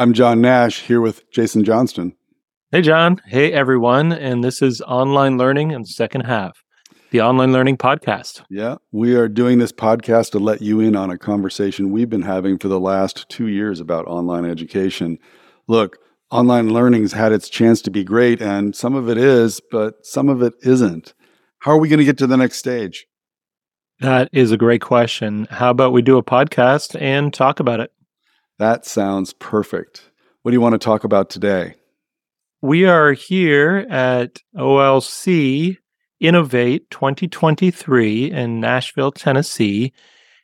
I'm John Nash here with Jason Johnston. Hey, John. Hey, everyone. And this is Online Learning in the second half, the Online Learning Podcast. Yeah, we are doing this podcast to let you in on a conversation we've been having for the last two years about online education. Look, online learning's had its chance to be great, and some of it is, but some of it isn't. How are we going to get to the next stage? That is a great question. How about we do a podcast and talk about it? That sounds perfect. What do you want to talk about today? We are here at OLC Innovate 2023 in Nashville, Tennessee.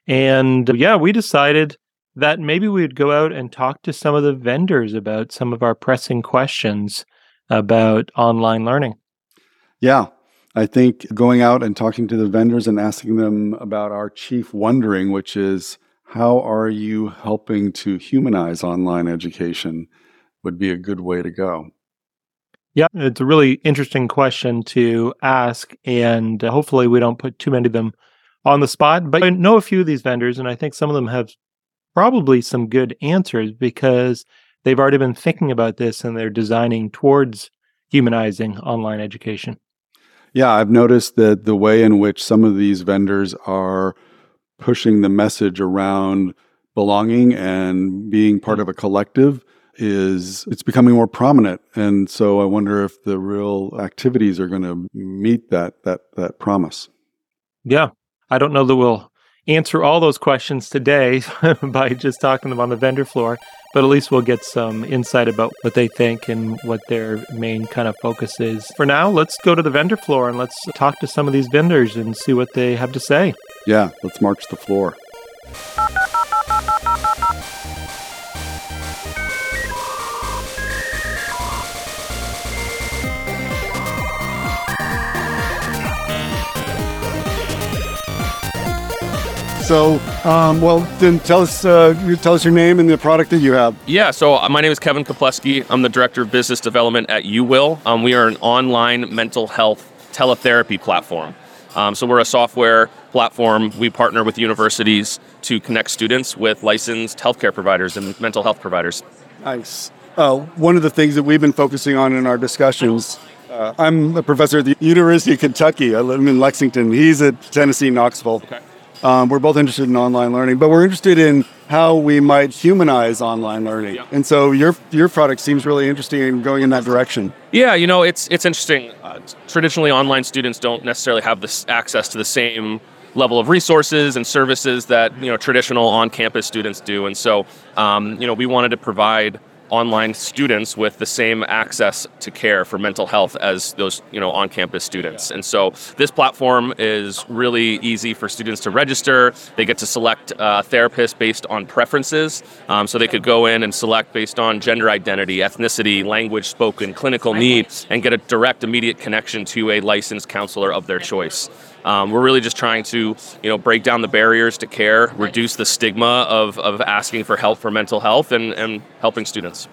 And uh, yeah, we decided that maybe we'd go out and talk to some of the vendors about some of our pressing questions about online learning. Yeah, I think going out and talking to the vendors and asking them about our chief wondering, which is how are you helping to humanize online education, would be a good way to go. Yeah, it's a really interesting question to ask. And uh, hopefully, we don't put too many of them on the spot. But I know a few of these vendors, and I think some of them have probably some good answers because they've already been thinking about this and they're designing towards humanizing online education. Yeah, I've noticed that the way in which some of these vendors are pushing the message around belonging and being part of a collective is it's becoming more prominent. And so i wonder if the real activities are going to meet that that that promise. Yeah. I don't know that we'll answer all those questions today by just talking them on the vendor floor but at least we'll get some insight about what they think and what their main kind of focus is. For now let's go to the vendor floor and let's talk to some of these vendors and see what they have to say yeah, let's march the floor. So, um, well, then tell us, uh, tell us your name and the product that you have. Yeah. So uh, my name is Kevin Kopleski. I'm the director of business development at UWill. Um, we are an online mental health teletherapy platform. Um, so we're a software platform. We partner with universities to connect students with licensed healthcare providers and mental health providers. Nice. Uh, one of the things that we've been focusing on in our discussions. Uh, I'm a professor at the University of Kentucky. I live in Lexington. He's at Tennessee Knoxville. Okay. Um, we're both interested in online learning, but we're interested in how we might humanize online learning. Yeah. And so your your product seems really interesting in going in that direction. Yeah, you know, it's it's interesting. Uh, traditionally, online students don't necessarily have this access to the same level of resources and services that you know traditional on-campus students do. And so, um, you know, we wanted to provide online students with the same access to care for mental health as those you know on-campus students. And so this platform is really easy for students to register. They get to select a therapist based on preferences. Um, so they could go in and select based on gender identity ethnicity language spoken clinical needs and get a direct immediate connection to a licensed counselor of their choice um, we're really just trying to, you know, break down the barriers to care, reduce the stigma of, of asking for help for mental health, and, and helping students.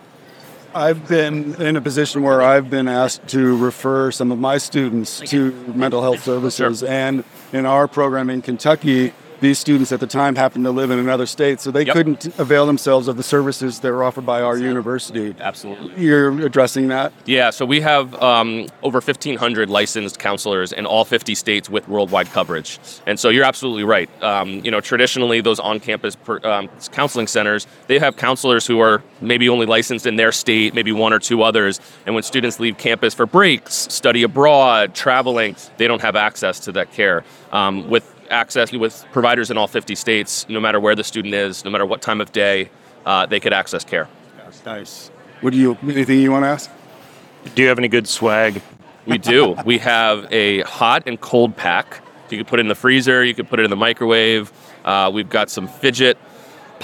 I've been in a position where I've been asked to refer some of my students to mental health services, sure. and in our program in Kentucky, these students at the time happened to live in another state, so they yep. couldn't avail themselves of the services that were offered by our university. Absolutely. You're addressing that? Yeah, so we have um, over 1,500 licensed counselors in all 50 states with worldwide coverage. And so you're absolutely right. Um, you know, traditionally, those on campus um, counseling centers, they have counselors who are maybe only licensed in their state, maybe one or two others. And when students leave campus for breaks, study abroad, traveling, they don't have access to that care. Um, with access with providers in all 50 states, no matter where the student is, no matter what time of day, uh, they could access care. That's nice. What do you? Anything you want to ask? Do you have any good swag? We do. we have a hot and cold pack. You could put it in the freezer. You could put it in the microwave. Uh, we've got some fidget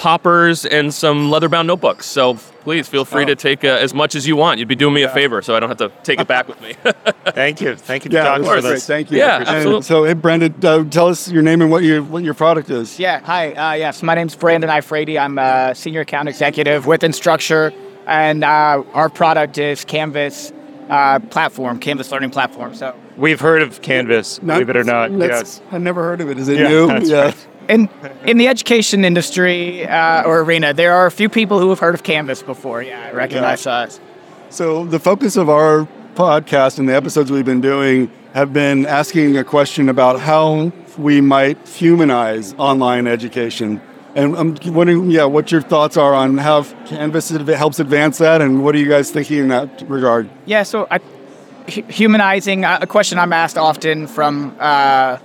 poppers and some leather-bound notebooks. So please feel free oh. to take uh, as much as you want. You'd be doing me yeah. a favor, so I don't have to take it back with me. Thank you. Thank you. Yeah, for this. Thank you. Yeah, absolutely. so, hey, Brandon, uh, tell us your name and what your what your product is. Yeah. Hi. Uh, yes, my name's Brandon Ifrady. I'm a senior account executive with Instructure, and uh, our product is Canvas uh, platform, Canvas learning platform. So we've heard of Canvas, not, believe it or not. Yes. I've never heard of it. Is it yeah, new? yeah. Right in in the education industry uh, or arena, there are a few people who have heard of Canvas before. Yeah, I recognize us. So the focus of our podcast and the episodes we've been doing have been asking a question about how we might humanize online education. And I'm wondering, yeah, what your thoughts are on how Canvas helps advance that, and what are you guys thinking in that regard? Yeah, so I, humanizing uh, a question I'm asked often from uh,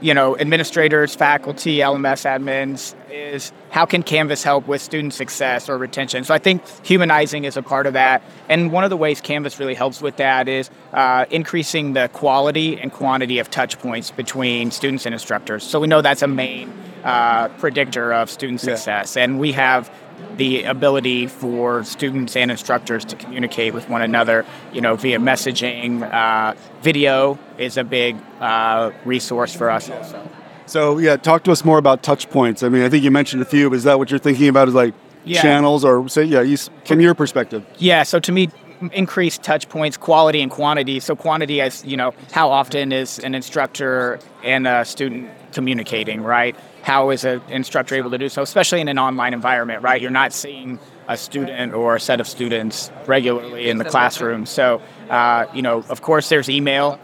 you know, administrators, faculty, LMS admins is how can Canvas help with student success or retention? So I think humanizing is a part of that. And one of the ways Canvas really helps with that is uh, increasing the quality and quantity of touch points between students and instructors. So we know that's a main uh, predictor of student success. Yeah. And we have the ability for students and instructors to communicate with one another, you know, via messaging. Uh, video is a big uh, resource for us also. So yeah, talk to us more about touch points. I mean, I think you mentioned a few. Is that what you're thinking about? Is like yeah. channels or say yeah, you, from your perspective? Yeah. So to me, increased touch points, quality and quantity. So quantity as you know, how often is an instructor and a student communicating, right? How is an instructor able to do so, especially in an online environment, right? You're not seeing a student or a set of students regularly in the classroom. So, uh, you know, of course, there's email,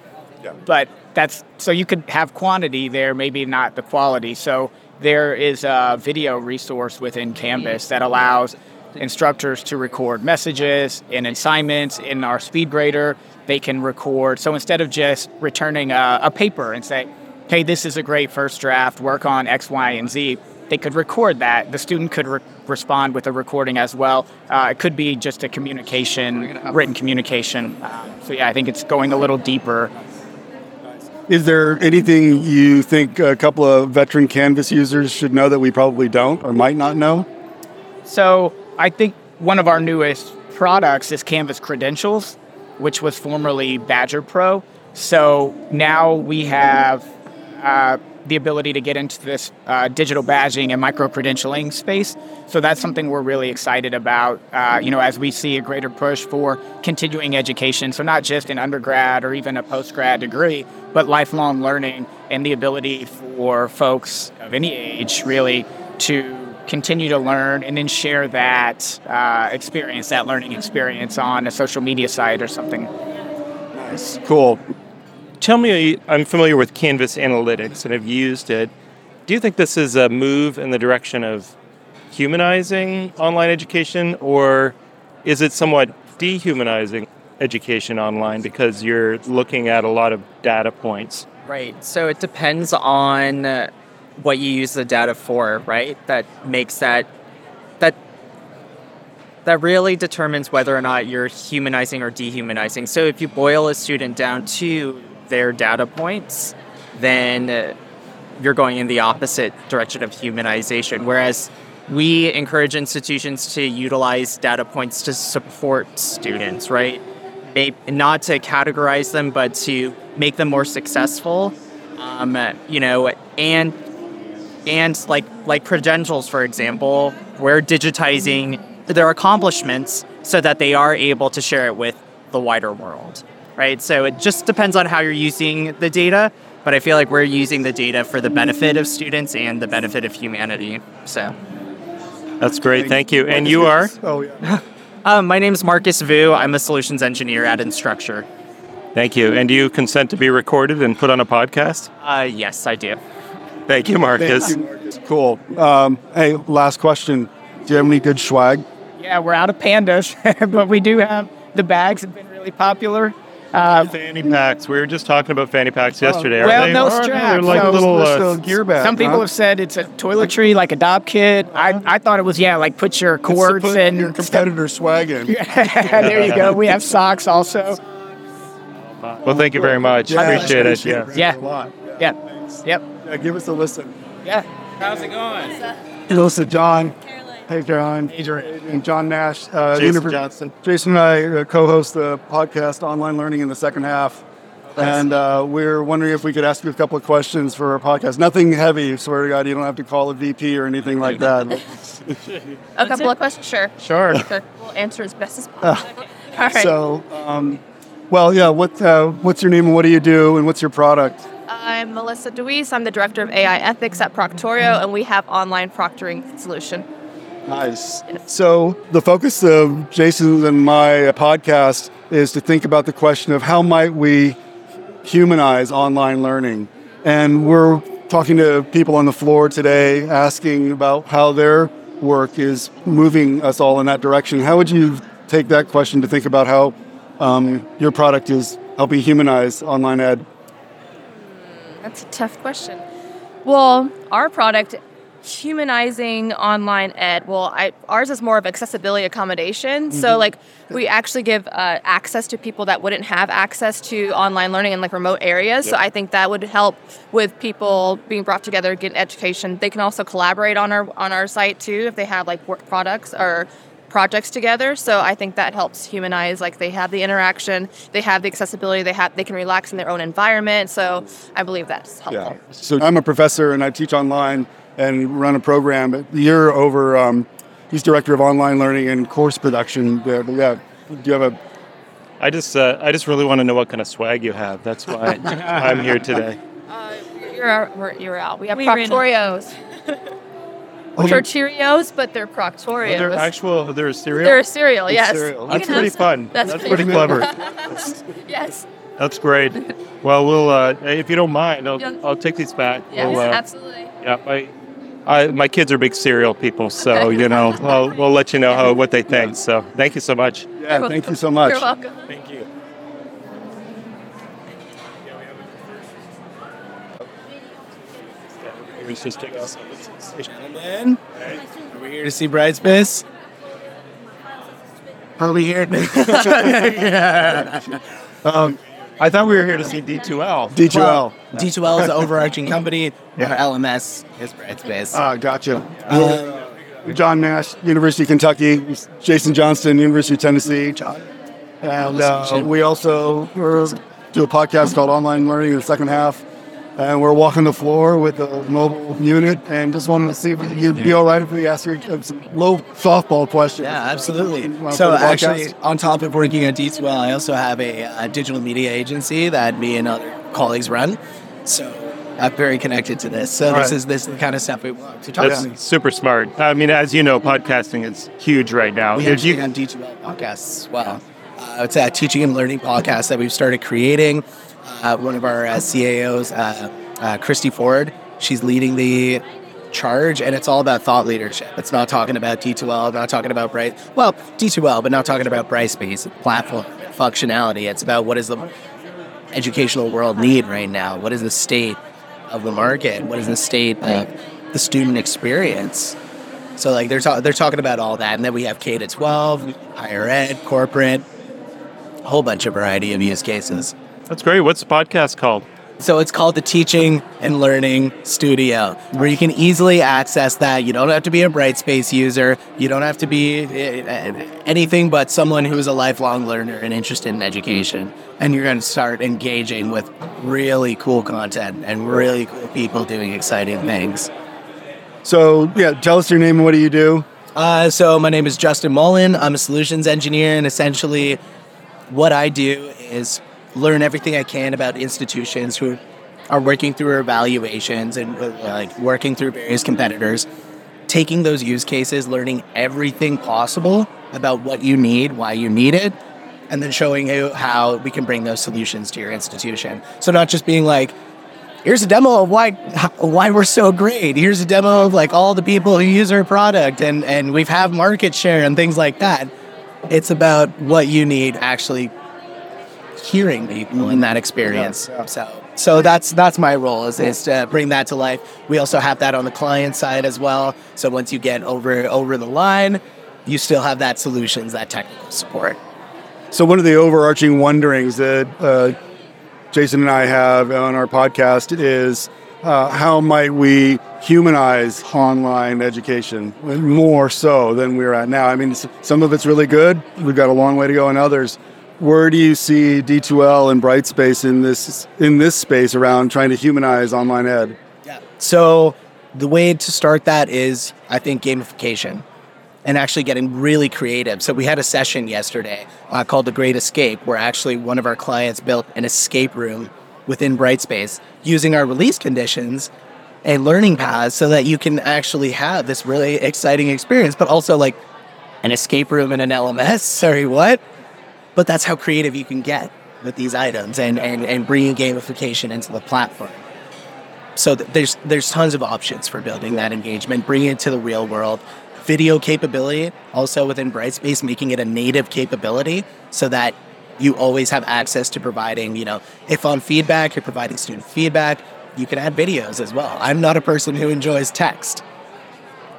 but that's so you could have quantity there, maybe not the quality. So, there is a video resource within Canvas that allows instructors to record messages and assignments in our SpeedGrader. They can record. So instead of just returning a, a paper and say, hey, this is a great first draft, work on X, Y, and Z. They could record that. The student could re- respond with a recording as well. Uh, it could be just a communication, written communication. Uh, so, yeah, I think it's going a little deeper. Is there anything you think a couple of veteran Canvas users should know that we probably don't or might not know? So, I think one of our newest products is Canvas Credentials, which was formerly Badgr Pro. So now we have uh, the ability to get into this uh, digital badging and micro credentialing space. So that's something we're really excited about. Uh, you know, as we see a greater push for continuing education, so not just an undergrad or even a post grad degree, but lifelong learning and the ability for folks of any age really to continue to learn and then share that uh, experience, that learning experience on a social media site or something. Nice, cool tell me, I'm familiar with Canvas Analytics and have used it. Do you think this is a move in the direction of humanizing online education, or is it somewhat dehumanizing education online because you're looking at a lot of data points? Right. So it depends on uh, what you use the data for, right? That makes that that that really determines whether or not you're humanizing or dehumanizing. So if you boil a student down to their data points, then you're going in the opposite direction of humanization. Whereas we encourage institutions to utilize data points to support students, right? Not to categorize them, but to make them more successful. Um, you know, and and like like credentials, for example, we're digitizing their accomplishments so that they are able to share it with the wider world right? So it just depends on how you're using the data, but I feel like we're using the data for the benefit of students and the benefit of humanity. So that's great. Thank you. And you are? Oh, yeah. um, my name is Marcus Vu. I'm a solutions engineer at Instructure. Thank you. And do you consent to be recorded and put on a podcast? Uh, yes, I do. Thank you, Marcus. Thank you, Marcus. Cool. Um, hey, last question. Do you have any good swag? Yeah, we're out of pandas, but we do have the bags have been really popular. Uh, fanny packs. We were just talking about fanny packs yesterday. well, they, no straps. They're like no, little uh, gear bags. Some people huh? have said it's a toiletry, like a Dopp kit. I, I thought it was yeah, like put your cords put and your competitor swag in. there you go. We have socks also. Well, thank you very much. Yeah, appreciate, it. Yeah. Yeah. Yeah. Yep. Yeah, give us a listen. Yeah. How's it going? Listen, John. Hey, John. Adrian. John Nash. Uh, Jason Johnston. Jason and I uh, co-host the podcast Online Learning in the Second Half. And uh, we're wondering if we could ask you a couple of questions for our podcast. Nothing heavy, swear to God. You don't have to call a VP or anything like that. a couple of questions? Sure. Sure. sure. We'll answer as best as possible. All right. So, um, well, yeah, what, uh, what's your name and what do you do and what's your product? Uh, I'm Melissa DeWeese. I'm the Director of AI Ethics at Proctorio, and we have online proctoring solution. Nice. So the focus of Jason and my podcast is to think about the question of how might we humanize online learning. And we're talking to people on the floor today asking about how their work is moving us all in that direction. How would you take that question to think about how um, your product is helping humanize online ed? That's a tough question. Well, our product, humanizing online ed, well, I, ours is more of accessibility accommodation. So, like, we actually give uh, access to people that wouldn't have access to online learning in like remote areas. So, I think that would help with people being brought together, getting education. They can also collaborate on our on our site too if they have like work products or projects together. So I think that helps humanize. Like they have the interaction, they have the accessibility, they have they can relax in their own environment. So I believe that's helpful. Yeah. So I'm a professor and I teach online and run a program. You're over. Um, he's director of online learning and course production. But yeah. Do you have a? I just uh, I just really want to know what kind of swag you have. That's why I'm here today. Uh, you're out, we're, you're out. We have We Proctorios. Which are Cheerios, but they're Proctorios. They're actual. They're a cereal. They're a cereal, yes. cereal. That's pretty some. fun. That's That's, pretty pretty clever. Yes. That's great. Well, we'll uh, if you don't mind, I'll, I'll take these back. Yes, We'll, uh, absolutely. Yeah, my, I, my kids are big cereal people, so you know, I'll, we'll let you know how what they think. So, thank you so much. Yeah. Thank you so much. You're welcome. Thank you. just take us. Gentlemen, we're we here to see Brightspace. Are we here? Um, I thought we were here to see D2L. D2L. Well, D2L is the overarching company. Our LMS is Brightspace. Ah, gotcha. Um, John Nash, University of Kentucky. Jason Johnston, University of Tennessee. And uh, we also do a podcast called Online Learning in the second half. And we're walking the floor with the mobile unit and just wanted to see if you'd be all right if we asked you some low softball questions. yeah, absolutely. For So actually, on top of working at D2L, I also have a, uh digital media agency that me and other colleagues run. So I'm very connected to this. So this Right. is this is the kind of stuff we want to talk That's about. super smart. I mean, as you know, podcasting is huge right now. We Did you- have D2L podcasts as well. Uh, it's a teaching and learning podcast that we've started creating. Uh, one of our uh, CAOs, uh, uh, Christy Ford, she's leading the charge, and it's all about thought leadership. It's not talking about D2L, not talking about Bright, well, D2L, but not talking about Brightspace, platform, functionality. It's about what does the educational world need right now? What is the state of the market? What is the state of the student experience? So like they're ta- they're talking about all that, and then we have K to twelve, higher ed, corporate, a whole bunch of variety of use cases. That's great. What's the podcast called? So it's called the Teaching and Learning Studio, where you can easily access that. You don't have to be a Brightspace user. You don't have to be uh, anything but someone who is a lifelong learner and interested in education. And you're going to start engaging with really cool content and really cool people doing exciting things. So, yeah, tell us your name and what do you do? Uh, so my name is Justin Mullen. I'm a solutions engineer, and essentially, what I do is learn everything I can about institutions who are working through evaluations and uh, like working through various competitors, taking those use cases, learning everything possible about what you need, why you need it, and then showing you how we can bring those solutions to your institution. So not just being like, here's a demo of why why we're so great. Here's a demo of like all the people who use our product and and we've have market share and things like that. It's about what you need actually hearing people in that experience. So so that's that's my role is, is to bring that to life. We also have that on the client side as well. So once you get over over the line, you still have that solutions, that technical support. So, one of the overarching wonderings that uh, Jason and I have on our podcast is uh, how might we humanize online education more so than we're at now? I mean, some of it's really good. We've got a long way to go in others. Where do you see D2L and Brightspace in this in this space around trying to humanize online ed? Yeah. So the way to start that is, I think, gamification and actually getting really creative. So we had a session yesterday uh, called The Great Escape, where actually one of our clients built an escape room within Brightspace using our release conditions and learning paths so that you can actually have this really exciting experience, but also like an escape room in an LMS. Sorry, what? But that's how creative you can get with these items and, and, and bringing gamification into the platform. So th- there's there's tons of options for building that engagement, bringing it to the real world. Video capability also within Brightspace, making it a native capability so that you always have access to providing, you know, if on feedback, you're providing student feedback, you can add videos as well. I'm not a person who enjoys text,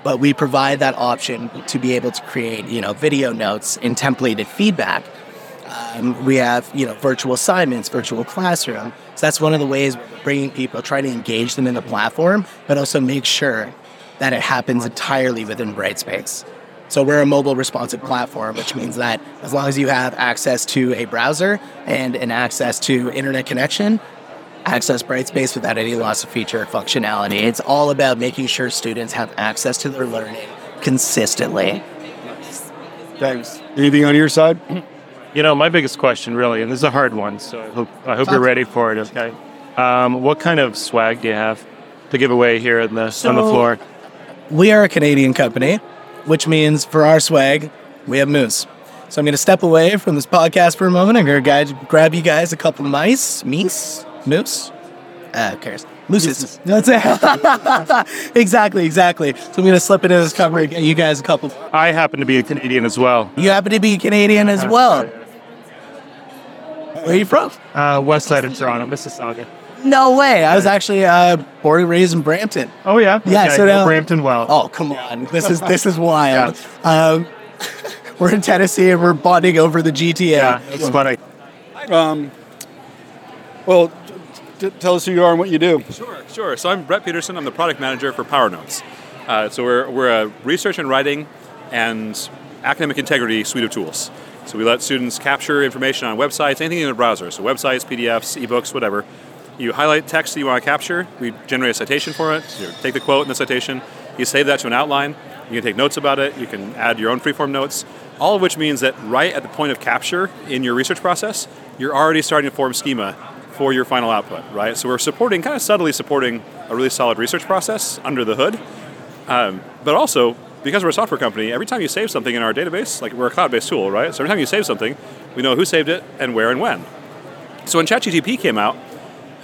but we provide that option to be able to create, you know, video notes and templated feedback. Um, we have, you know, virtual assignments, virtual classroom. So that's one of the ways we're bringing people, trying to engage them in the platform, but also make sure that it happens entirely within Brightspace. So we're a mobile responsive platform, which means that as long as you have access to a browser and an access to internet connection, access Brightspace without any loss of feature functionality. It's all about making sure students have access to their learning consistently. Thanks. Anything on your side? You know, my biggest question, really, and this is a hard one, so I hope I hope you're ready for it. Okay, um, what kind of swag do you have to give away here in the on the floor? We are a Canadian company, which means for our swag, we have moose. So I'm going to step away from this podcast for a moment. I'm going to grab you guys a couple of mice, meese, moose. Uh, who cares? Mooses. That's it. exactly, exactly. So I'm going to slip into this cover and get you guys a couple. I happen to be a Canadian as well. You happen to be a Canadian as well. Where are you from? Uh, west side of Toronto, Mississauga. No way. I was actually uh, born and raised in Brampton. Oh yeah, Yeah, Okay, so now- Brampton well. Oh, come on. This is this is wild. Um, we're in Tennessee and we're bonding over the GTA. yeah, it's funny. Well, t- t- tell us who you are and what you do. Sure, sure. So I'm Brett Peterson. I'm the product manager for PowerNotes. Uh, so we're, we're a research and writing and academic integrity suite of tools. So we let students capture information on websites, anything in the browser. So websites, PDFs, ebooks, whatever. You highlight text that you want to capture. We generate a citation for it. So you take the quote and the citation. You save that to an outline. You can take notes about it. You can add your own freeform notes. All of which means that right at the point of capture in your research process, you're already starting to form schema for your final output, right? So we're supporting, kind of subtly supporting a really solid research process under the hood. Um, but also, because we're a software company, every time you save something in our database, like we're a cloud-based tool, right? So every time you save something, we know who saved it and where and when. So when ChatGPT came out,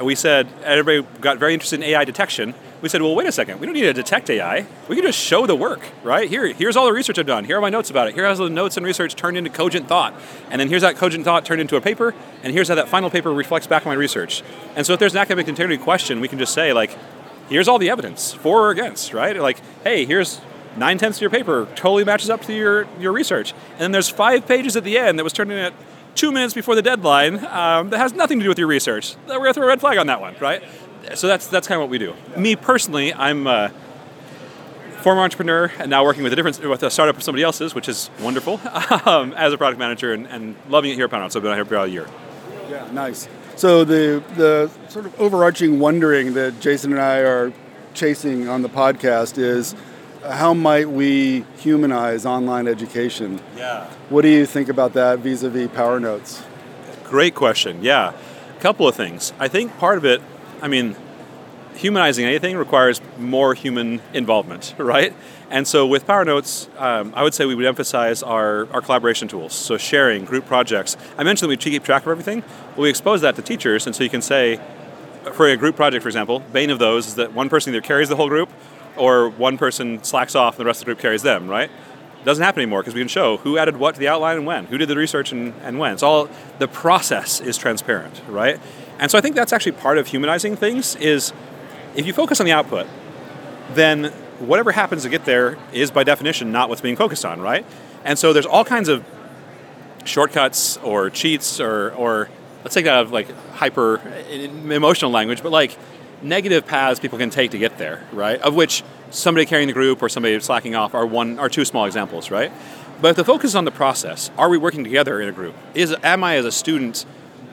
we said everybody got very interested in AI detection. We said, well, wait a second. We don't need to detect AI. We can just show the work, right? Here, here's all the research I've done. Here are my notes about it. Here has the notes and research turned into cogent thought, and then here's that cogent thought turned into a paper, and here's how that final paper reflects back on my research. And so if there's an academic integrity question, we can just say like, here's all the evidence for or against, right? Like, hey, here's nine tenths of your paper totally matches up to your your research, and then there's five pages at the end that was turned in at two minutes before the deadline um, that has nothing to do with your research. We're gonna throw a red flag on that one, right? So that's that's kind of what we do. Me personally, I'm a former entrepreneur and now working with a different with a startup of somebody else's, which is wonderful um, as a product manager and, and loving it here at Pound. So I've been here for about a year. Yeah, nice. So the the sort of overarching wondering that Jason and I are chasing on the podcast is how might we humanize online education? Yeah. What do you think about that vis-a-vis PowerNotes? Great question. Yeah. A couple of things. I think part of it, I mean, humanizing anything requires more human involvement, right? And so with PowerNotes, um, I would say we would emphasize our, our collaboration tools. So sharing, group projects. I mentioned that we keep track of everything. Well, we expose that to teachers, and so you can say, for a group project, for example, bane of those is that one person either carries the whole group or one person slacks off and the rest of the group carries them, right? Doesn't happen anymore because we can show who added what to the outline and when, who did the research and, and when. It's all the process is transparent, right? And so I think that's actually part of humanizing things is if you focus on the output, then whatever happens to get there is by definition not what's being focused on, right? And so there's all kinds of shortcuts or cheats or, or let's take that out of like hyper uh, emotional language, but like negative paths people can take to get there, right? Of which somebody carrying the group or somebody slacking off are one are two small examples, right? But if the focus is on the process, are we working together in a group? Is am I as a student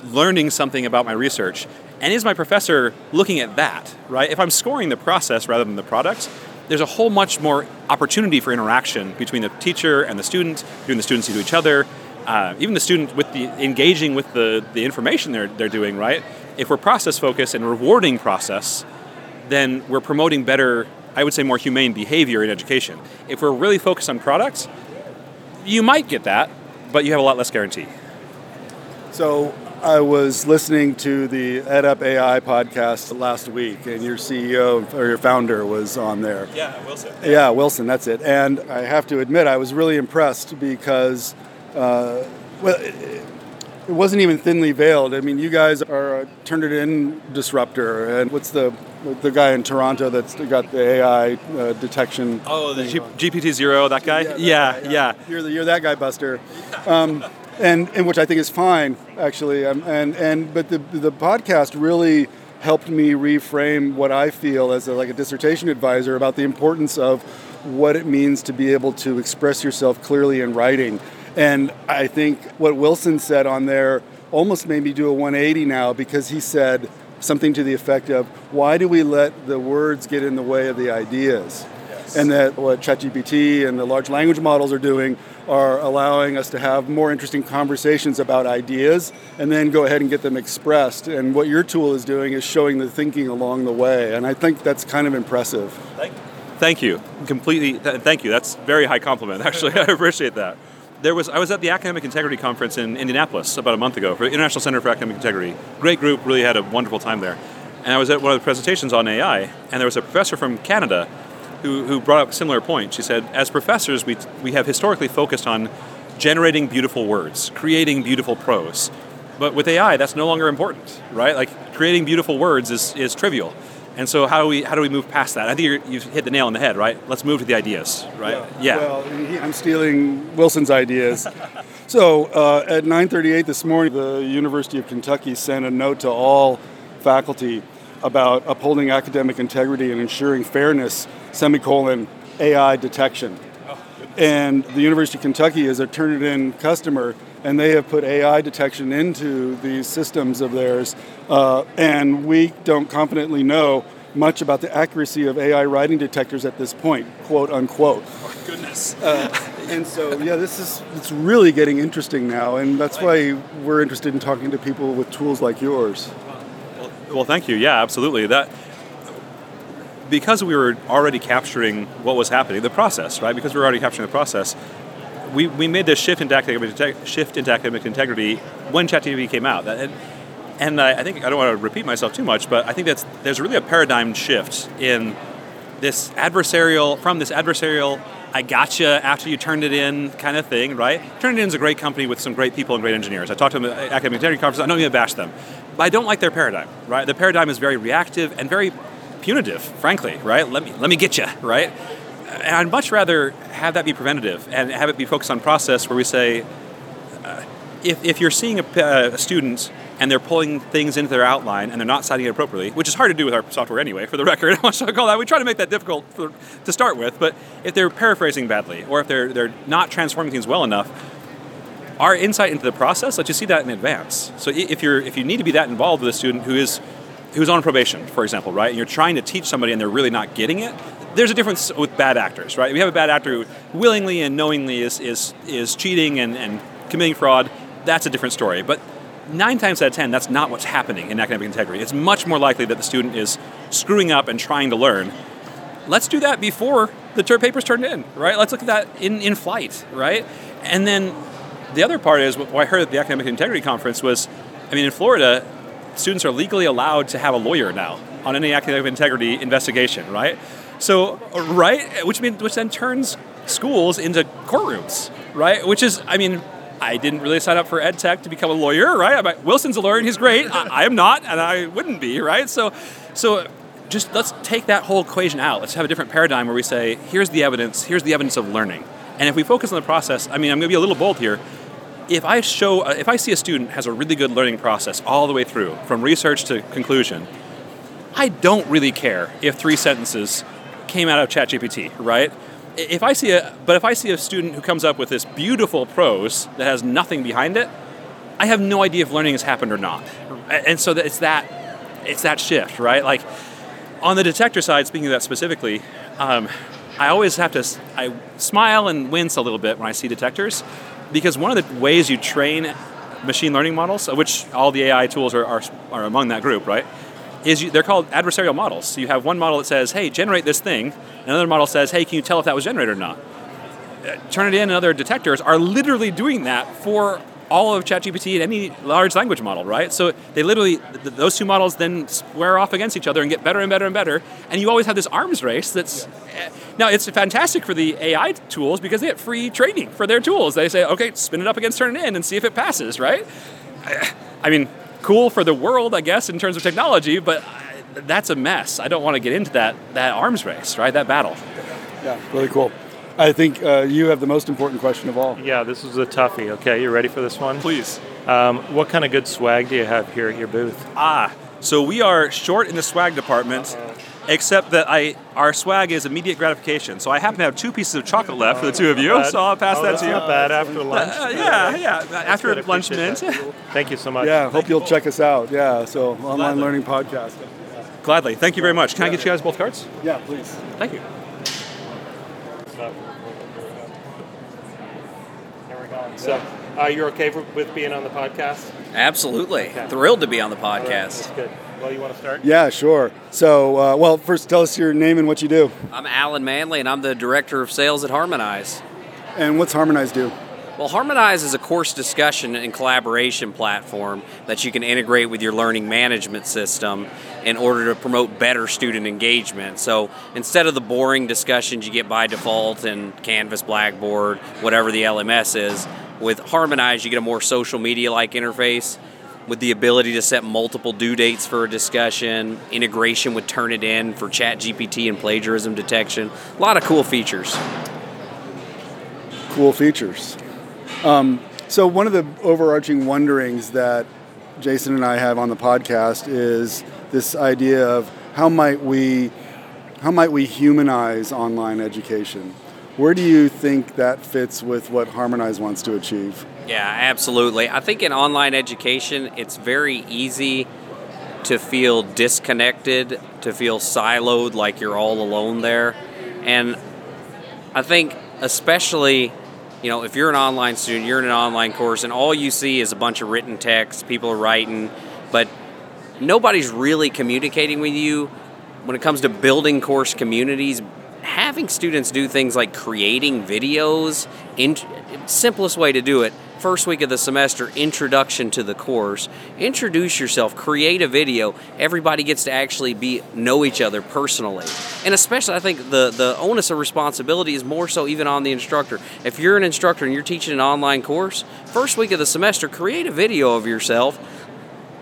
learning something about my research? And is my professor looking at that, right? If I'm scoring the process rather than the product, there's a whole much more opportunity for interaction between the teacher and the student, between the students to each other, uh, even the student with the engaging with the, the information they're, they're doing, right? If we're process focused and rewarding process, then we're promoting better, I would say, more humane behavior in education. If we're really focused on products, you might get that, but you have a lot less guarantee. So I was listening to the EdUp AI podcast last week, and your CEO or your founder was on there. Yeah, Wilson. Yeah, Wilson, that's it. And I have to admit, I was really impressed because, uh, well, it, wasn't even thinly veiled. I mean, you guys are a Turnitin disruptor, and what's the the guy in Toronto that's got the AI uh, detection? Oh, the G- GPTZero, that guy. Yeah, Yeah, that guy, yeah. You're the, you're that guy, Buster. Um, and and which I think is fine, actually. Um, and and but the the podcast really helped me reframe what I feel as a, like a dissertation advisor about the importance of what it means to be able to express yourself clearly in writing. And I think what Wilson said on there almost made me do a 180 now because he said something to the effect of, "Why do we let the words get in the way of the ideas?" Yes. and that what ChatGPT and the large language models are doing are allowing us to have more interesting conversations about ideas and then go ahead and get them expressed. And what your tool is doing is showing the thinking along the way. And I think that's kind of impressive. Thank you. Completely. Th- thank you. That's very high compliment. Actually, I appreciate that. There was I was at the Academic Integrity Conference in Indianapolis about a month ago for the International Center for Academic Integrity. Great group. Really had a wonderful time there. And I was at one of the presentations on AI, and there was a professor from Canada who, who brought up a similar point. She said, as professors, we, we have historically focused on generating beautiful words, creating beautiful prose. But with AI, that's no longer important, right? Like creating beautiful words is, is trivial. And so how do we how do we move past that? I think you're, you've hit the nail on the head, right? Let's move to the ideas, right? Yeah. Well, he- I'm stealing Wilson's ideas. so uh, at 9:38 this morning, the University of Kentucky sent a note to all faculty about upholding academic integrity and ensuring fairness. Semicolon AI detection. And the University of Kentucky is a Turnitin customer, and they have put AI detection into these systems of theirs. Uh, and we don't confidently know much about the accuracy of AI writing detectors at this point, quote unquote. Oh, Goodness. And so, yeah, this is it's really getting interesting now, and that's why we're interested in talking to people with tools like yours. Well, thank you. Yeah, absolutely. That because we were already capturing what was happening, the process, right? Because we were already capturing the process, we, we made this shift into academic shift into academic integrity when ChatGPT came out. And, and I I think I don't want to repeat myself too much, but I think that's there's really a paradigm shift in this adversarial from this adversarial I gotcha after you turned it in kind of thing, right? Turnitin is a great company with some great people and great engineers. I talked to them at academic integrity conferences. I don't even bash them, but I don't like their paradigm, right? The paradigm is very reactive and very punitive, frankly, right? Let me let me get you, right? And I'd much rather have that be preventative and have it be focused on process where we say, uh, if, if you're seeing a, uh, a student and they're pulling things into their outline and they're not citing it appropriately, which is hard to do with our software anyway, for the record, I want to call that. We try to make that difficult for, to start with, but if they're paraphrasing badly or if they're, they're not transforming things well enough, our insight into the process lets you see that in advance. So if you're if you need to be that involved with a student who is who's on probation, for example, right, and you're trying to teach somebody and they're really not getting it, there's a difference with bad actors, right? We have a bad actor who willingly and knowingly is is is cheating and, and committing fraud. That's a different story. But nine times out of ten, that's not what's happening in academic integrity. It's much more likely that the student is screwing up and trying to learn. Let's do that before the ter- paper's turned in, right? Let's look at that in, in flight, right? And then the other part is what I heard at the Academic Integrity Conference was, I mean, in Florida, students are legally allowed to have a lawyer now on any academic integrity investigation, right? So, right, which means which then turns schools into courtrooms, right? Which is, I mean, I didn't really sign up for ed tech to become a lawyer, right? I'm Wilson's a lawyer and he's great. I, I am not, and I wouldn't be, right? So, so just let's take that whole equation out. Let's have a different paradigm where we say, here's the evidence, here's the evidence of learning. And if we focus on the process, I mean, I'm going to be a little bold here. If I show, uh, if I see a student has a really good learning process all the way through, from research to conclusion, I don't really care if three sentences came out of ChatGPT, right? If I see a, but if I see a student who comes up with this beautiful prose that has nothing behind it, I have no idea if learning has happened or not. And so it's that, it's that shift, right? Like on the detector side, speaking of that specifically, um, I always have to I smile and wince a little bit when I see detectors, because one of the ways you train machine learning models, which all the AI tools are, are, are among that group, right? Is you, they're called adversarial models. So you have one model that says, "Hey, generate this thing," and another model says, "Hey, can you tell if that was generated or not?" Uh, Turnitin and other detectors are literally doing that for all of ChatGPT and any large language model, right? So they literally, th- those two models then square off against each other and get better and better and better. And you always have this arms race that's, eh, now it's fantastic for the AI tools because they get free training for their tools. They say, okay, spin it up against Turnitin and see if it passes, right? I mean, cool for the world, I guess, in terms of technology, but uh, that's a mess. I don't want to get into that, that arms race, right? That battle. Yeah, really cool. I think uh, you have the most important question of all. Yeah, this is a toughie. Okay, you ready for this one? Please. Um, what kind of good swag do you have here at your booth? Ah, so we are short in the swag department, except that I our swag is immediate gratification. So I happen to have two pieces of chocolate left for the two of you, Bad. so I'll pass Oh, that that's to you. Not bad after lunch. Uh, yeah, yeah. After lunch mint. Thank you so much. Yeah, hope you'll check us out. Yeah, so online Gladly. learning podcast. Gladly. Thank you very much. Can I get you guys both cards? Yeah, please. Thank you. So, uh, you're okay for, with being on the podcast? Absolutely. Okay. Thrilled to be on the All right, podcast. that's good. Well, you want to start? Yeah, sure. So, uh, well, first tell us your name and what you do. I'm Alan Manley, and I'm the Director of Sales at Harmonize. And what's Harmonize do? Well, Harmonize is a course discussion and collaboration platform that you can integrate with your learning management system in order to promote better student engagement. So instead of the boring discussions you get by default in Canvas, Blackboard, whatever the LMS is, with Harmonize you get a more social media like interface with the ability to set multiple due dates for a discussion, integration with Turnitin for chat GPT and plagiarism detection. A lot of cool features. Cool features. Um, so, one of the overarching wonderings that Jason and I have on the podcast is this idea of how might we how might we humanize online education? Where do you think that fits with what Harmonize wants to achieve? Yeah, absolutely. I think in online education, it's very easy to feel disconnected, to feel siloed, like you're all alone there. And I think, especially, you know, if you're an online student, you're in an online course, and all you see is a bunch of written text, people are writing, but nobody's really communicating with you when it comes to building course communities having students do things like creating videos in simplest way to do it first week of the semester introduction to the course. Introduce yourself create a video. Everybody gets to actually be know each other personally. And especially i think the the onus of responsibility is more so even on the instructor. If you're an instructor and you're teaching an online course first week of the semester create a video of yourself.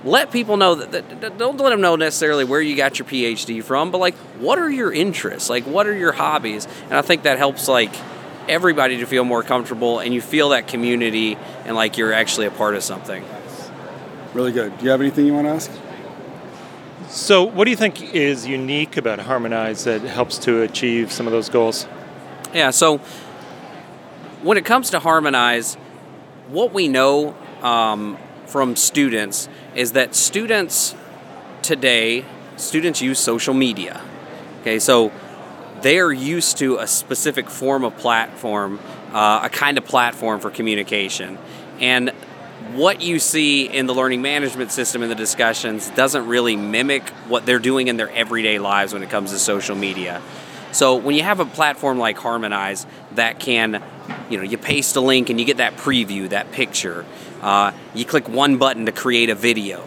Let people know that, that, that- don't let them know necessarily where you got your phd from but like what are your interests? Like what are your hobbies? And i think that helps like everybody to feel more comfortable and you feel that community and like you're actually a part of something Really good. Do you have anything you want to ask? So, what do you think is unique about Harmonize that helps to achieve some of those goals? Yeah, so when it comes to Harmonize, what we know um, from students is that students today, students use social media. Okay, so they are used to a specific form of platform, uh, a kind of platform for communication. And what you see in the learning management system in the discussions doesn't really mimic what they're doing in their everyday lives when it comes to social media. So when you have a platform like Harmonize that can, you know, you paste a link and you get that preview, that picture. Uh, you click one button to create a video.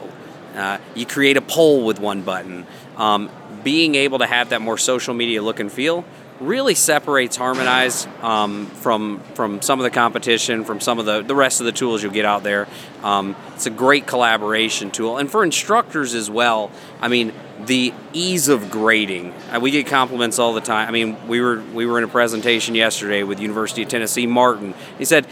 Uh, you create a poll with one button. Um, being able to have that more social media look and feel really separates Harmonize um, from from some of the competition, from some of the, the rest of the tools you'll get out there. Um, it's a great collaboration tool, and for instructors as well. I mean, the ease of grading. Uh, we get compliments all the time. I mean, we were we were in a presentation yesterday with University of Tennessee Martin. He said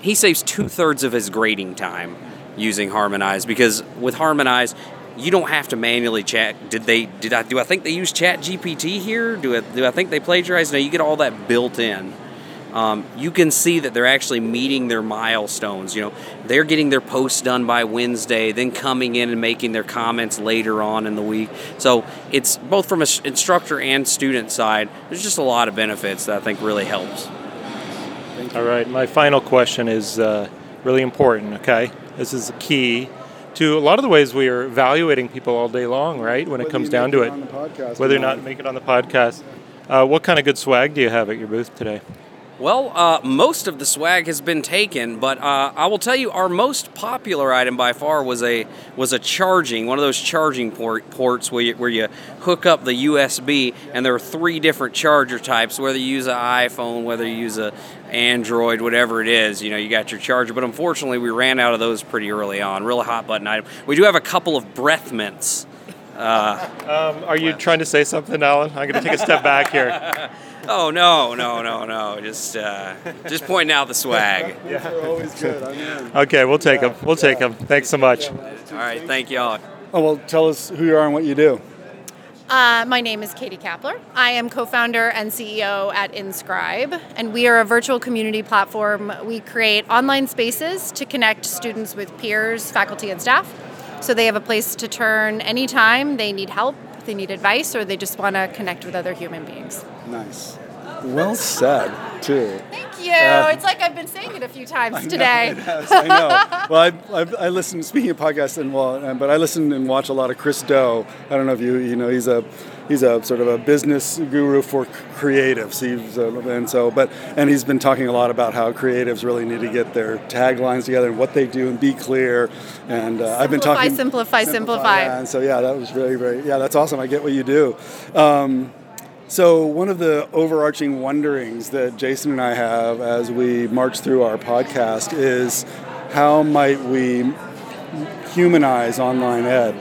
he saves two thirds of his grading time using Harmonize because with Harmonize you don't have to manually chat. Did they? Did I? Do I think they use Chat GPT here? Do I? Do I think they plagiarized? No, you get all that built in. Um, you can see that they're actually meeting their milestones. You know, they're getting their posts done by Wednesday, then coming in and making their comments later on in the week. So it's both from an instructor and student side. There's just a lot of benefits that I think really helps. All right, my final question is uh, really important, okay? This is the key to a lot of the ways we are evaluating people all day long, right? When it comes down to it, whether or not make it on the podcast. Uh, what kind of good swag do you have at your booth today? Well, uh, most of the swag has been taken, but uh, I will tell you, our most popular item by far was a was a charging one of those charging port, ports where you, where you hook up the USB, and there are three different charger types. Whether you use an iPhone, whether you use a Android, whatever it is, you know, you got your charger. But unfortunately, we ran out of those pretty early on. Real hot button item. We do have a couple of breath mints. Uh, um, are you trying to say something, Alan? I'm going to take a step back here. Oh no, no, no, no! Just, uh, just pointing out the swag. yeah, always good. Okay, we'll take them. We'll take them. Thanks so much. All right, thank y'all. Oh well, tell us who you are and what you do. Uh, my name is Katie Kapler. I am co founder and CEO at InScribe, and we are a virtual community platform. We create online spaces to connect students with peers, faculty, and staff. So they have a place to turn anytime they need help, they need advice, or they just want to connect with other human beings. Nice. Well said, too. Thank you. Uh, it's like I've been saying it a few times I today. Know, I know. well, I, I, I, listen. Speaking of podcasts, and well, but I listen and watch a lot of Chris Do. I don't know if you you know he's a he's a sort of a business guru for creatives. He's uh, and so, but and he's been talking a lot about how creatives really need to get their taglines together and what they do and be clear. And uh, I've been talking simplify, simplify, simplify. Yeah, and so yeah, that was very very yeah, that's awesome. I get what you do. Um, so, one of the overarching wonderings that Jason and I have as we march through our podcast is how might we humanize online ed?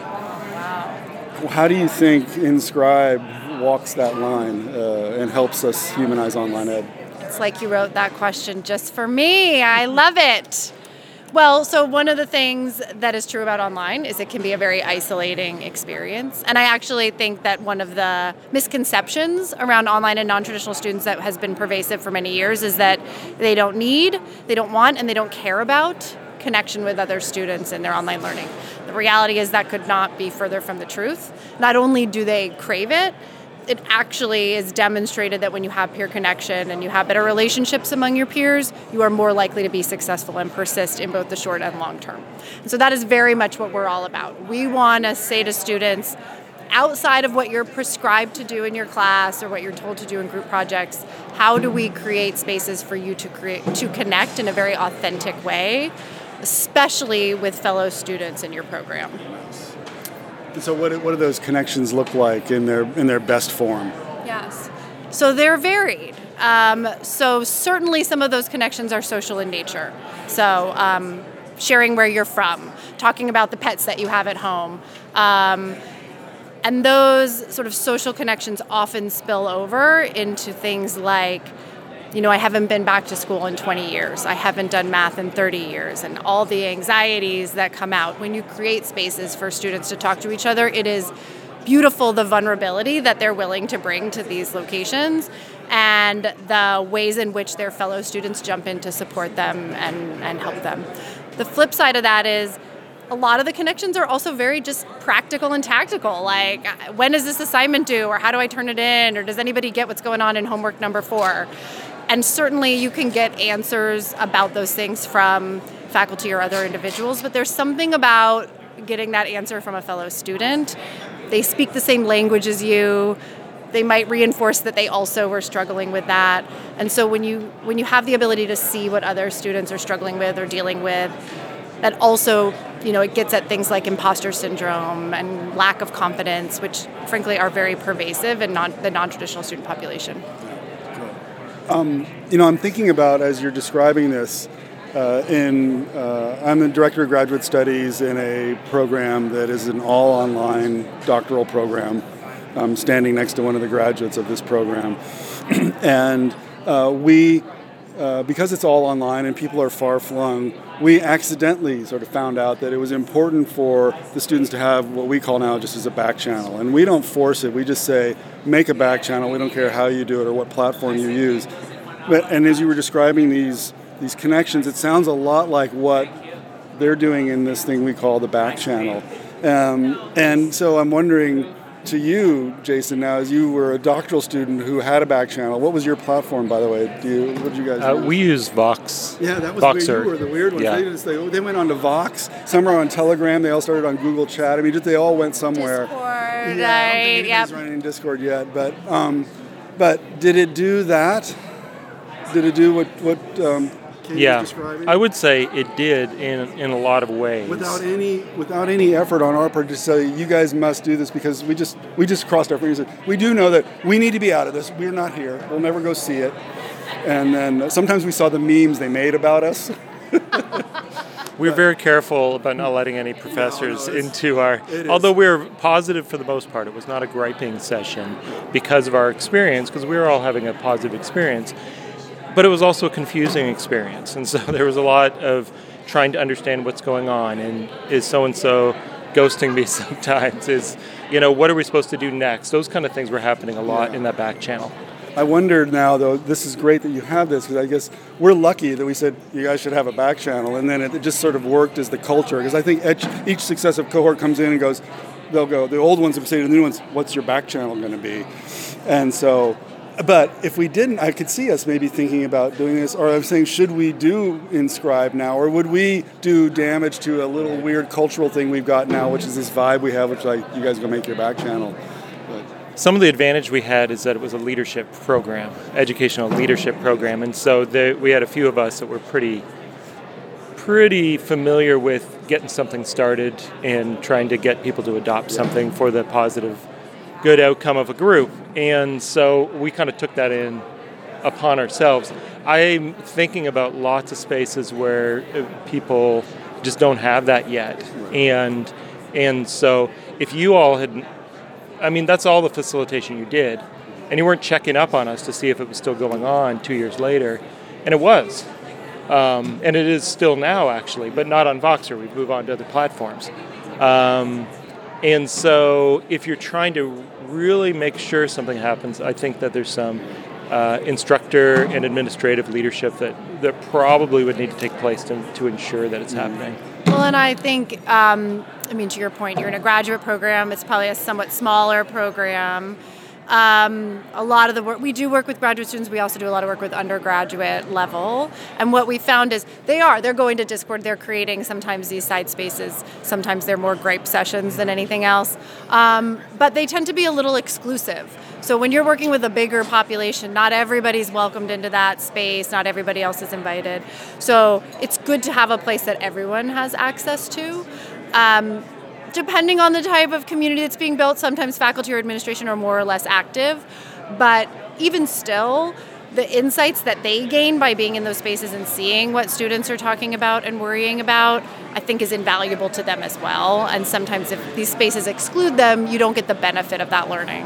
How do you think InScribe walks that line uh, and helps us humanize online ed? It's like you wrote that question just for me. I love it. Well, so one of the things that is true about online is it can be a very isolating experience. And I actually think that one of the misconceptions around online and non traditional students that has been pervasive for many years is that they don't need, they don't want, and they don't care about connection with other students in their online learning. The reality is that could not be further from the truth. Not only do they crave it, it actually is demonstrated that when you have peer connection and you have better relationships among your peers, you are more likely to be successful and persist in both the short and long term. And so that is very much what we're all about. We want to say to students, outside of what you're prescribed to do in your class or what you're told to do in group projects, how do we create spaces for you to create to connect in a very authentic way, especially with fellow students in your program? So what, what do those connections look like in their in their best form? Yes. So they're varied. Um, so certainly some of those connections are social in nature. So um, sharing where you're from, talking about the pets that you have at home. Um, and those sort of social connections often spill over into things like you know, I haven't been back to school in 20 years. I haven't done math in 30 years. And all the anxieties that come out when you create spaces for students to talk to each other, it is beautiful the vulnerability that they're willing to bring to these locations and the ways in which their fellow students jump in to support them and, and help them. The flip side of that is a lot of the connections are also very just practical and tactical. Like, when is this assignment due, or how do I turn it in, or does anybody get what's going on in homework number four? And certainly you can get answers about those things from faculty or other individuals, but there's something about getting that answer from a fellow student. They speak the same language as you. They might reinforce that they also were struggling with that. And so when you when you have the ability to see what other students are struggling with or dealing with, that also, you know, it gets at things like imposter syndrome and lack of confidence, which frankly are very pervasive in non, the non-traditional student population. Um, you know, I'm thinking about as you're describing this. Uh, in uh, I'm the director of graduate studies in a program that is an all online doctoral program. I'm standing next to one of the graduates of this program, and uh, we uh, because it's all online and people are far flung, we accidentally sort of found out that it was important for the students to have what we call now just as a back channel. And we don't force it, we just say, make a back channel. We don't care how you do it or what platform you use. But, and as you were describing these, these connections, it sounds a lot like what they're doing in this thing we call the back channel. Um, and so I'm wondering, to you, Jason, now as you were a doctoral student who had a back channel. What was your platform, by the way? Do you, what did you guys Uh, use? we use Vox. Yeah, that was Voxer. weird. You were the weird ones. Yeah. They, just, they, they went on to Vox. Some are on Telegram. They all started on Google Chat. I mean, just, they all went somewhere. Discord, Yeah, I don't right? anybody's Yep. running Discord yet, but um, but did it do that? Did it do what what um, Katie Yeah? I would say it did in in a lot of ways. without any without any effort on our part to say you guys must do this because we just we just crossed our fingers. We do know that we need to be out of this. We're not here. We'll never go see it. And then uh, sometimes we saw the memes they made about us. we were very careful about not letting any professors no, it's- into our. Although we were positive for the most part, it was not a griping session because of our experience, because we were all having a positive experience. But it was also a confusing experience, and so there was a lot of trying to understand what's going on. And is so and so ghosting me sometimes? Is you know what are we supposed to do next? Those kind of things were happening a lot in that back channel. I wonder now, though, this is great that you have this because I guess we're lucky that we said you guys should have a back channel, and then it, just sort of worked as the culture. Because I think each, each successive cohort comes in and goes, they'll go, the old ones will say to the new ones, what's your back channel going to be? And so, but if we didn't, I could see us maybe thinking about doing this, or I'm saying, should we do InScribe now, or would we do damage to a little weird cultural thing we've got now, which is this vibe we have, which like you guys go make your back channel. But, Some of the advantage we had is that it was a leadership program, educational leadership program, and so the, we had a few of us that were pretty, pretty familiar with getting something started and trying to get people to adopt something for the positive, good outcome of a group. And so we kind of took that in upon ourselves. I'm thinking about lots of spaces where uh, people just don't have that yet, and and so if you all had I mean, that's all the facilitation you did. And you weren't checking up on us to see if it was still going on two years later. And it was. Um, and it is still now, actually, but not on Voxer. We've moved on to other platforms. Um, and so if you're trying to really make sure something happens, I think that there's some uh, instructor and administrative leadership that, that probably would need to take place to, to ensure that it's happening. Well, and I think, um, I mean, to your point, you're in a graduate program. It's probably a somewhat smaller program. Um, a lot of the work we do work with graduate students. We also do a lot of work with undergraduate level. And what we found is they are they're going to Discord. They're creating sometimes these side spaces. Sometimes they're more gripe sessions than anything else. Um, but they tend to be a little exclusive. So when you're working with a bigger population, not everybody's welcomed into that space. Not everybody else is invited. So it's good to have a place that everyone has access to. Um, depending on the type of community that's being built, sometimes faculty or administration are more or less active. But even still, the insights that they gain by being in those spaces and seeing what students are talking about and worrying about, I think is invaluable to them as well. And sometimes if these spaces exclude them, you don't get the benefit of that learning.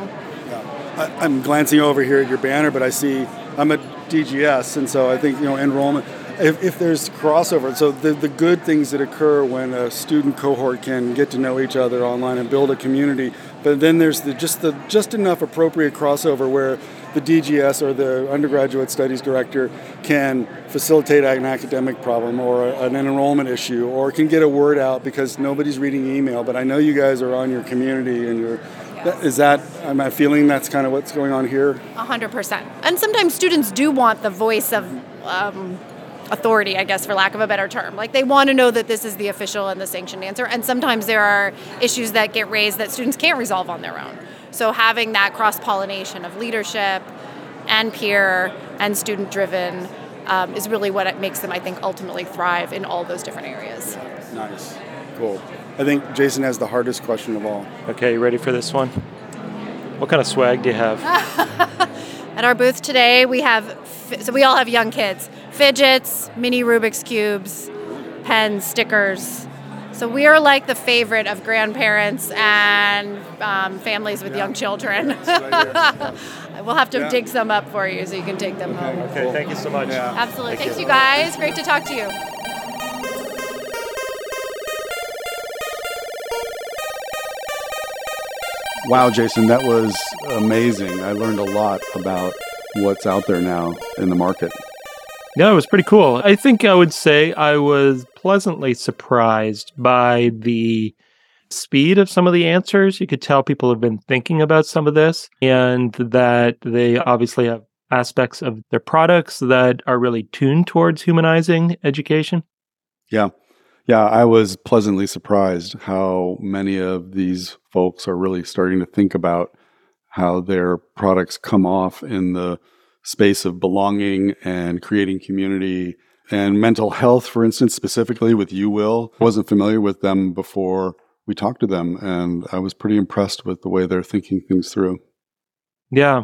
I, I'm glancing over here at your banner, but I see I'm at DGS, and so I think you know enrollment. If, if there's crossover, so the, the good things that occur when a student cohort can get to know each other online and build a community, but then there's the just the just enough appropriate crossover where the DGS or the undergraduate studies director can facilitate an academic problem or a- an enrollment issue or can get a word out because nobody's reading email. But I know you guys are on your community and you're. Is that, am I feeling that's kind of what's going on here? 100%. And sometimes students do want the voice of um, authority, I guess, for lack of a better term. Like they want to know that this is the official and the sanctioned answer. And sometimes there are issues that get raised that students can't resolve on their own. So having that cross pollination of leadership and peer and student driven um, is really what it makes them, I think, ultimately thrive in all those different areas. Nice. Cool. I think Jason has the hardest question of all. Okay, you ready for this one? What kind of swag do you have? At our booth today, we have, so we all have young kids, fidgets, mini Rubik's Cubes, pens, stickers. So we are like the favorite of grandparents and um, families with young children. we'll have to Yeah. dig some up for you so you can take them home. Okay, thank you so much. Absolutely. Thank Thanks, you. you guys. Great to talk to you. Wow, Jason, that was amazing. I learned a lot about what's out there now in the market. Yeah, it was pretty cool. I think I would say I was pleasantly surprised by the speed of some of the answers. You could tell people have been thinking about some of this and that they obviously have aspects of their products that are really tuned towards humanizing education. Yeah. Yeah, I was pleasantly surprised how many of these folks are really starting to think about how their products come off in the space of belonging and creating community and mental health, for instance, specifically with UWill. I wasn't familiar with them before we talked to them, and I was pretty impressed with the way they're thinking things through. Yeah.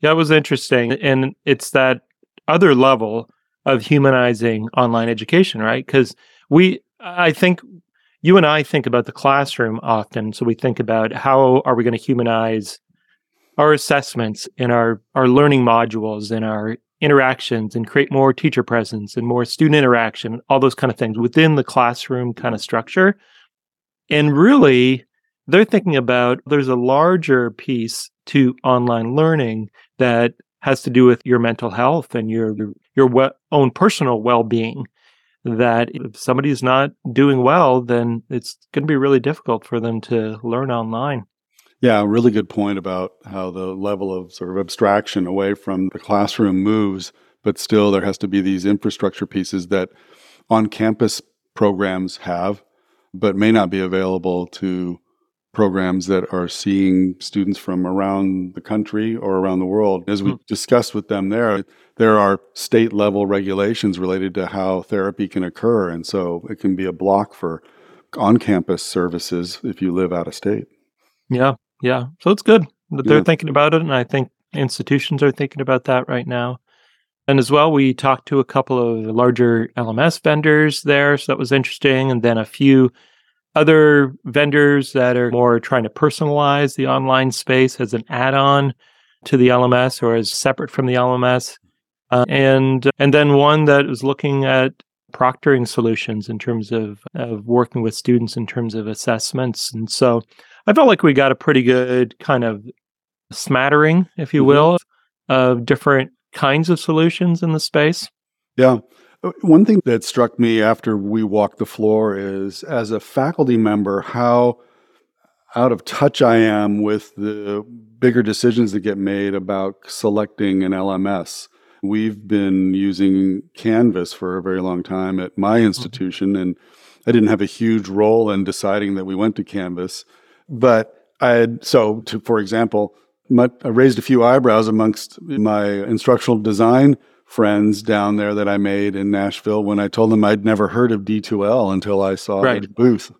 Yeah, it was interesting. And it's that other level of humanizing online education, right? Because we, I think you and I think about the classroom often. So we think about how are we going to humanize our assessments and our, our learning modules and our interactions and create more teacher presence and more student interaction, all those kind of things within the classroom kind of structure. And really, they're thinking about there's a larger piece to online learning that has to do with your mental health and your your we- own personal well-being that if somebody's not doing well then it's going to be really difficult for them to learn online yeah really good point about how the level of sort of abstraction away from the classroom moves but still there has to be these infrastructure pieces that on campus programs have but may not be available to programs that are seeing students from around the country or around the world. As we hmm. discussed with them there, there are state level regulations related to how therapy can occur. And so it can be a block for on campus services if you live out of state. yeah yeah so it's good that they're Yeah. thinking about it and i think institutions are thinking about that right now and as well we talked to a couple of larger lms vendors there so that was interesting and then a few other vendors that are more trying to personalize the online space as an add-on to the LMS or as separate from the LMS, uh, and and then one that is looking at proctoring solutions in terms of of working with students in terms of assessments. And so I felt like we got a pretty good kind of smattering, if you Mhm. will, of different kinds of solutions in the space. Yeah. Uh, One thing that struck me after we walked the floor is as a faculty member, how out of touch I am with the bigger decisions that get made about selecting an LMS. We've been using Canvas for a very long time at my institution, and I didn't have a huge role in deciding that we went to Canvas. But I had, so to, for example, my, I raised a few eyebrows amongst my instructional design friends down there that I made in Nashville when I told them I'd never heard of D2L until I saw Right. booth.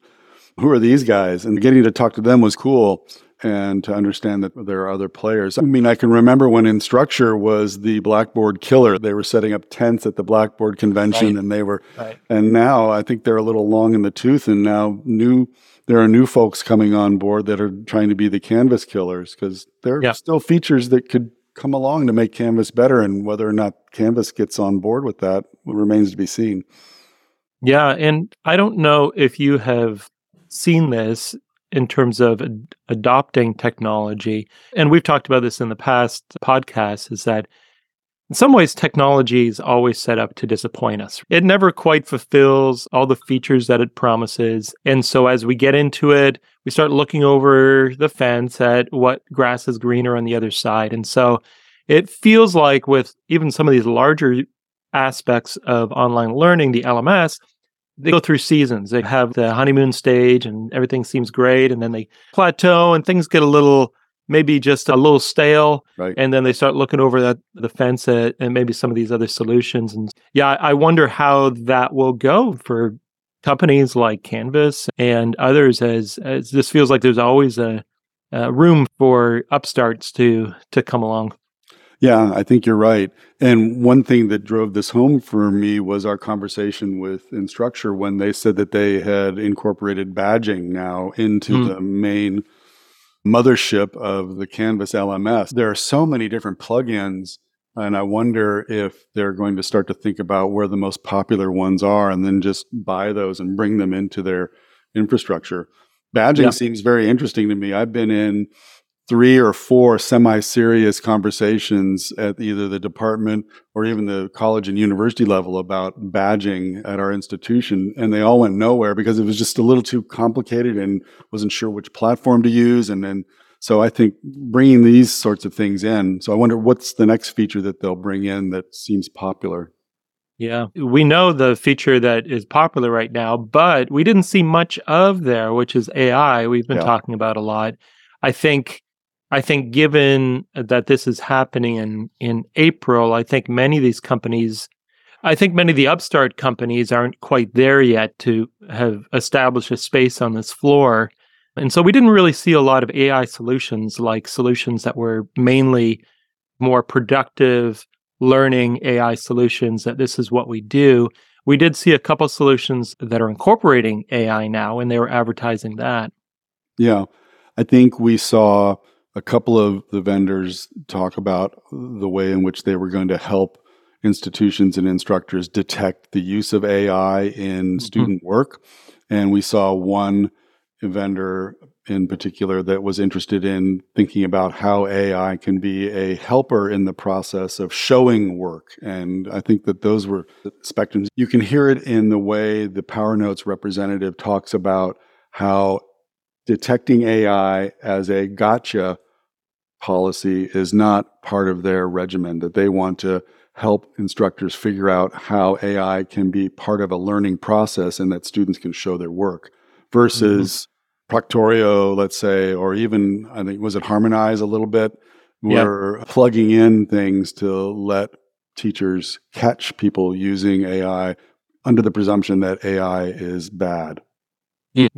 Who are these guys? And getting to talk to them was cool and to understand that there are other players. I mean, I can remember when Instructure was the Blackboard killer. They were setting up tents at the Blackboard convention Right. and they were Right. and now I think they're a little long in the tooth and now new there are new folks coming on board that are trying to be the canvas killers because there are Yeah. still features that could come along to make canvas better and whether or not canvas gets on board with that remains to be seen Yeah, and I don't know if you have seen this in terms of ad- adopting technology. And we've talked about this in the past podcasts is that in some ways technology is always set up to disappoint us. It never quite fulfills all the features that it promises. And so as we get into it, we start looking over the fence at what grass is greener on the other side. And so it feels like with even some of these larger aspects of online learning, the LMS, they go through seasons. They have the honeymoon stage and everything seems great. And then they plateau and things get a little, maybe just a little stale. right And then they start looking over that the fence at, and maybe some of these other solutions. And yeah, I wonder how that will go for companies like Canvas and others as, as this feels like there's always a, a room for upstarts to to come along. Yeah, I think you're right. And one thing that drove this home for me was our conversation with Instructure when they said that they had incorporated badging now into Hmm. the main mothership of the Canvas LMS. There are so many different plugins, and I wonder if they're going to start to think about where the most popular ones are and then just buy those and bring them into their infrastructure. Badging Yeah. seems very interesting to me. I've been in three or four semi-serious conversations at either the department or even the college and university level about badging at our institution and they all went nowhere because it was just a little too complicated and wasn't sure which platform to use and then so i think bringing these sorts of things in so i wonder what's the next feature that they'll bring in that seems popular yeah, we know the feature that is popular right now, but we didn't see much of there, which is AI. We've been Yeah. talking about a lot. I think I think given uh, that this is happening in in April, I think many of these companies I think many of the upstart companies aren't quite there yet to have established a space on this floor. And so we didn't really see a lot of AI solutions like solutions that were mainly more productive learning AI solutions that this is what we do. We did see a couple solutions that are incorporating AI now, and they were advertising that. Yeah, I think we saw a couple of the vendors talk about the way in which they were going to help institutions and instructors detect the use of AI in mm-hmm. student work. And we saw one vendor in particular that was interested in thinking about how AI can be a helper in the process of showing work. And I think that those were spectrums. You can hear it in the way the PowerNotes representative talks about how detecting AI as a gotcha policy is not part of their regimen, that they want to help instructors figure out how AI can be part of a learning process and that students can show their work versus mm-hmm. Proctorio, let's say, or even I think was it Harmonize a little bit, Yeah. were plugging in things to let teachers catch people using AI under the presumption that AI is bad. Yeah.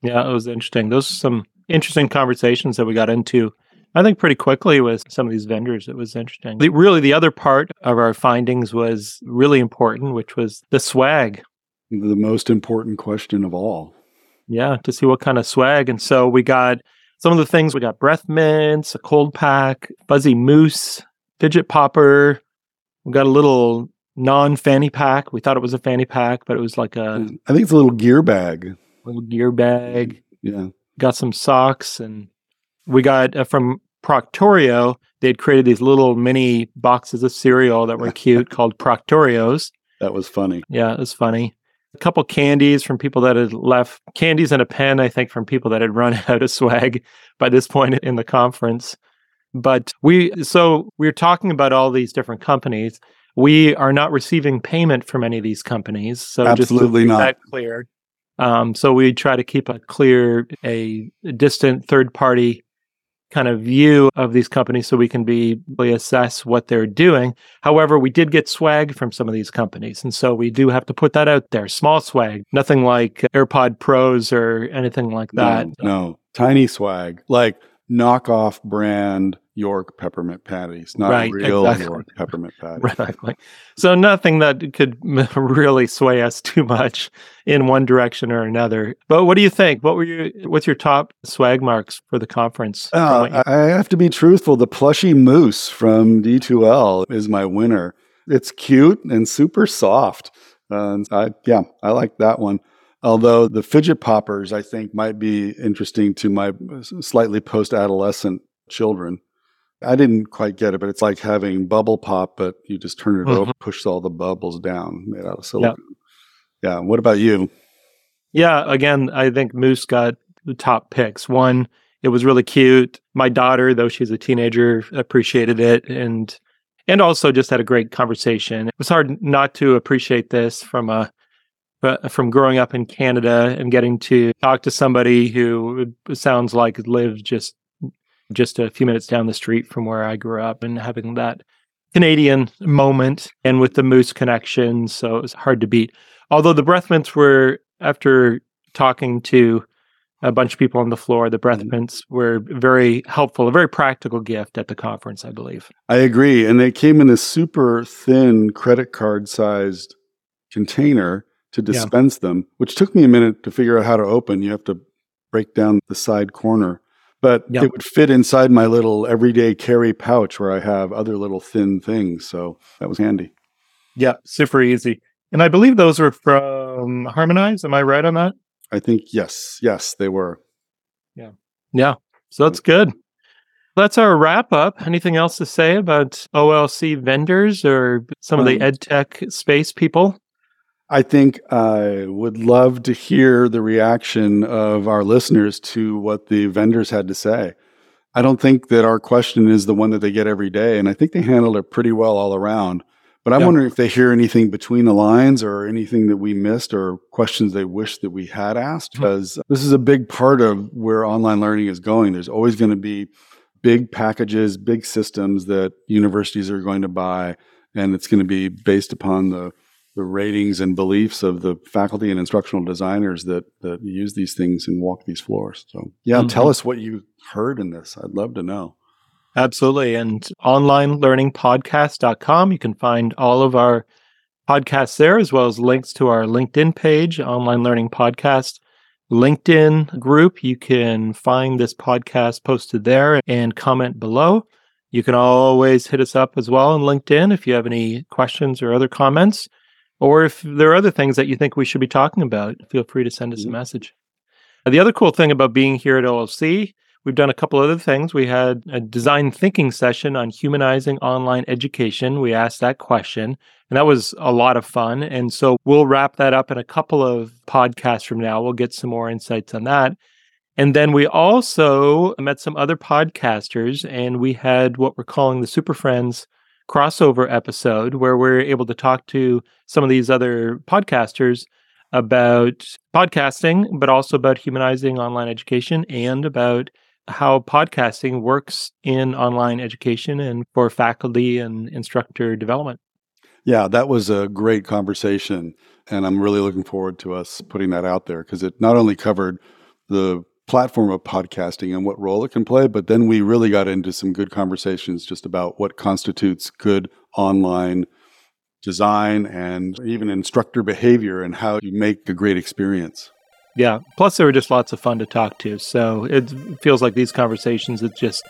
Yeah, it was interesting. Those are some interesting conversations that we got into. I think pretty quickly with some of these vendors. It was interesting. The, really, the other part of our findings was really important, which was the swag. The most important question of all. Yeah, to see what kind of swag. And so we got some of the things we got breath mints, a cold pack, fuzzy moose, fidget popper. We got a little non fanny pack. We thought it was a fanny pack, but it was like a I think it's a little gear bag. little gear bag. Yeah. got some socks and we got uh, from Proctorio, they had created these little mini boxes of cereal that were cute called Proctorios. That was funny. Yeah, it was funny. A couple candies from people that had left, candies and a pen, I think, from people that had run out of swag by this point in the conference. But we, so we we're talking about all these different companies. We are not receiving payment from any of these companies. So Absolutely just not. that clear. Um, so we try to keep a clear, a distant third party kind of view of these companies so we can be really assess what they're doing. However, we did get swag from some of these companies. And so we do have to put that out there. Small swag, nothing like AirPod Pros or anything like that. No, no. tiny swag, like knockoff brand York peppermint patties, not Right, real exactly. York peppermint patties. Exactly. So nothing that could really sway us too much in one direction or another. But what do you think? What were your what's your top swag marks for the conference? Uh, you- I I have to be truthful. The plushy moose from D2L is my winner. It's cute and super soft. Uh, and I, yeah, I like that one. Although the fidget poppers, I think, might be interesting to my slightly post adolescent children. I didn't quite get it, but it's like having bubble pop, but you just turn it over, push all the bubbles down, made out of silicone. Yeah. What about you? Yeah, again, I think Moose got the top picks. One, it was really cute. My daughter, though she's a teenager, appreciated it and and also just had a great conversation. It was hard not to appreciate this from a uh, from growing up in Canada and getting to talk to somebody who sounds like lives just just a few minutes down the street from where I grew up and having that Canadian moment and with the Moose connection. So it was hard to beat. Although the breath mints were, after talking to a bunch of people on the floor, the breath mm-hmm. mints were very helpful, a very practical gift at the conference, I believe. I agree. And they came in a super thin credit card sized container to Yeah. dispense them, which took me a minute to figure out how to open. You have to break down the side corner. But Yeah. it would fit inside my little everyday carry pouch where I have other little thin things. So that was handy. Yeah, super easy. And I believe those were from Harmonize. Am I right on that? I think, yes, yes, they were. Yeah. Yeah. So that's good. That's our wrap up. Anything else to say about OLC vendors or some of the Um, EdTech space people? I think I would love to hear the reaction of our listeners to what the vendors had to say. I don't think that our question is the one that they get every day, and I think they handled it pretty well all around. But I'm Yeah. wondering if they hear anything between the lines or anything that we missed or questions they wish that we had asked, mm-hmm. because this is a big part of where online learning is going. There's always going to be big packages, big systems that universities are going to buy, and it's going to be based upon the the ratings and beliefs of the faculty and instructional designers that that use these things and walk these floors. So, yeah, Mhm. tell us what you heard in this. I'd love to know. Absolutely. And onlinelearningpodcast.com. You can find all of our podcasts there, as well as links to our LinkedIn page, Online Learning Podcast LinkedIn group. You can find this podcast posted there and comment below. You can always hit us up as well on LinkedIn if you have any questions or other comments, or if there are other things that you think we should be talking about, feel free to send us a mm-hmm. message. The other cool thing about being here at OLC We've done a couple other things. We had a design thinking session on humanizing online education. We asked that question, and that was a lot of fun. And so we'll wrap that up in a couple of podcasts from now. We'll get some more insights on that. And then we also met some other podcasters, and we had what we're calling the Super Friends crossover episode, where we're able to talk to some of these other podcasters about podcasting, but also about humanizing online education and about how podcasting works in online education and for faculty and instructor development. Yeah, that was a great conversation. And I'm really looking forward to us putting that out there because it not only covered the platform of podcasting and what role it can play, but then we really got into some good conversations just about what constitutes good online design and even instructor behavior and how you make a great experience. Yeah. Plus, they were just lots of fun to talk to. So it feels like these conversations, it just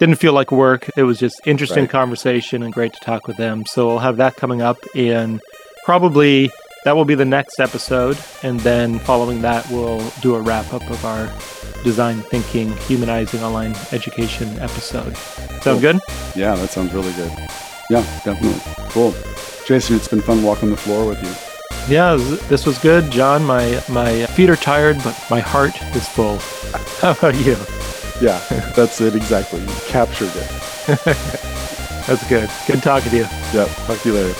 didn't feel like work. It was just interesting Right. conversation and great to talk with them. So we'll have that coming up in probably that will be the next episode. And then following that, we'll do a wrap up of our design thinking, humanizing online education episode. Sound Cool. good? Yeah, that sounds really good. Yeah, definitely. Cool. Jason, it's been fun walking the floor with you. Yeah, this was good, John. My my feet are tired, but my heart is full. How about you? Yeah, that's it exactly. You captured it. That's good. Good talking to you. Yeah, talk to you later.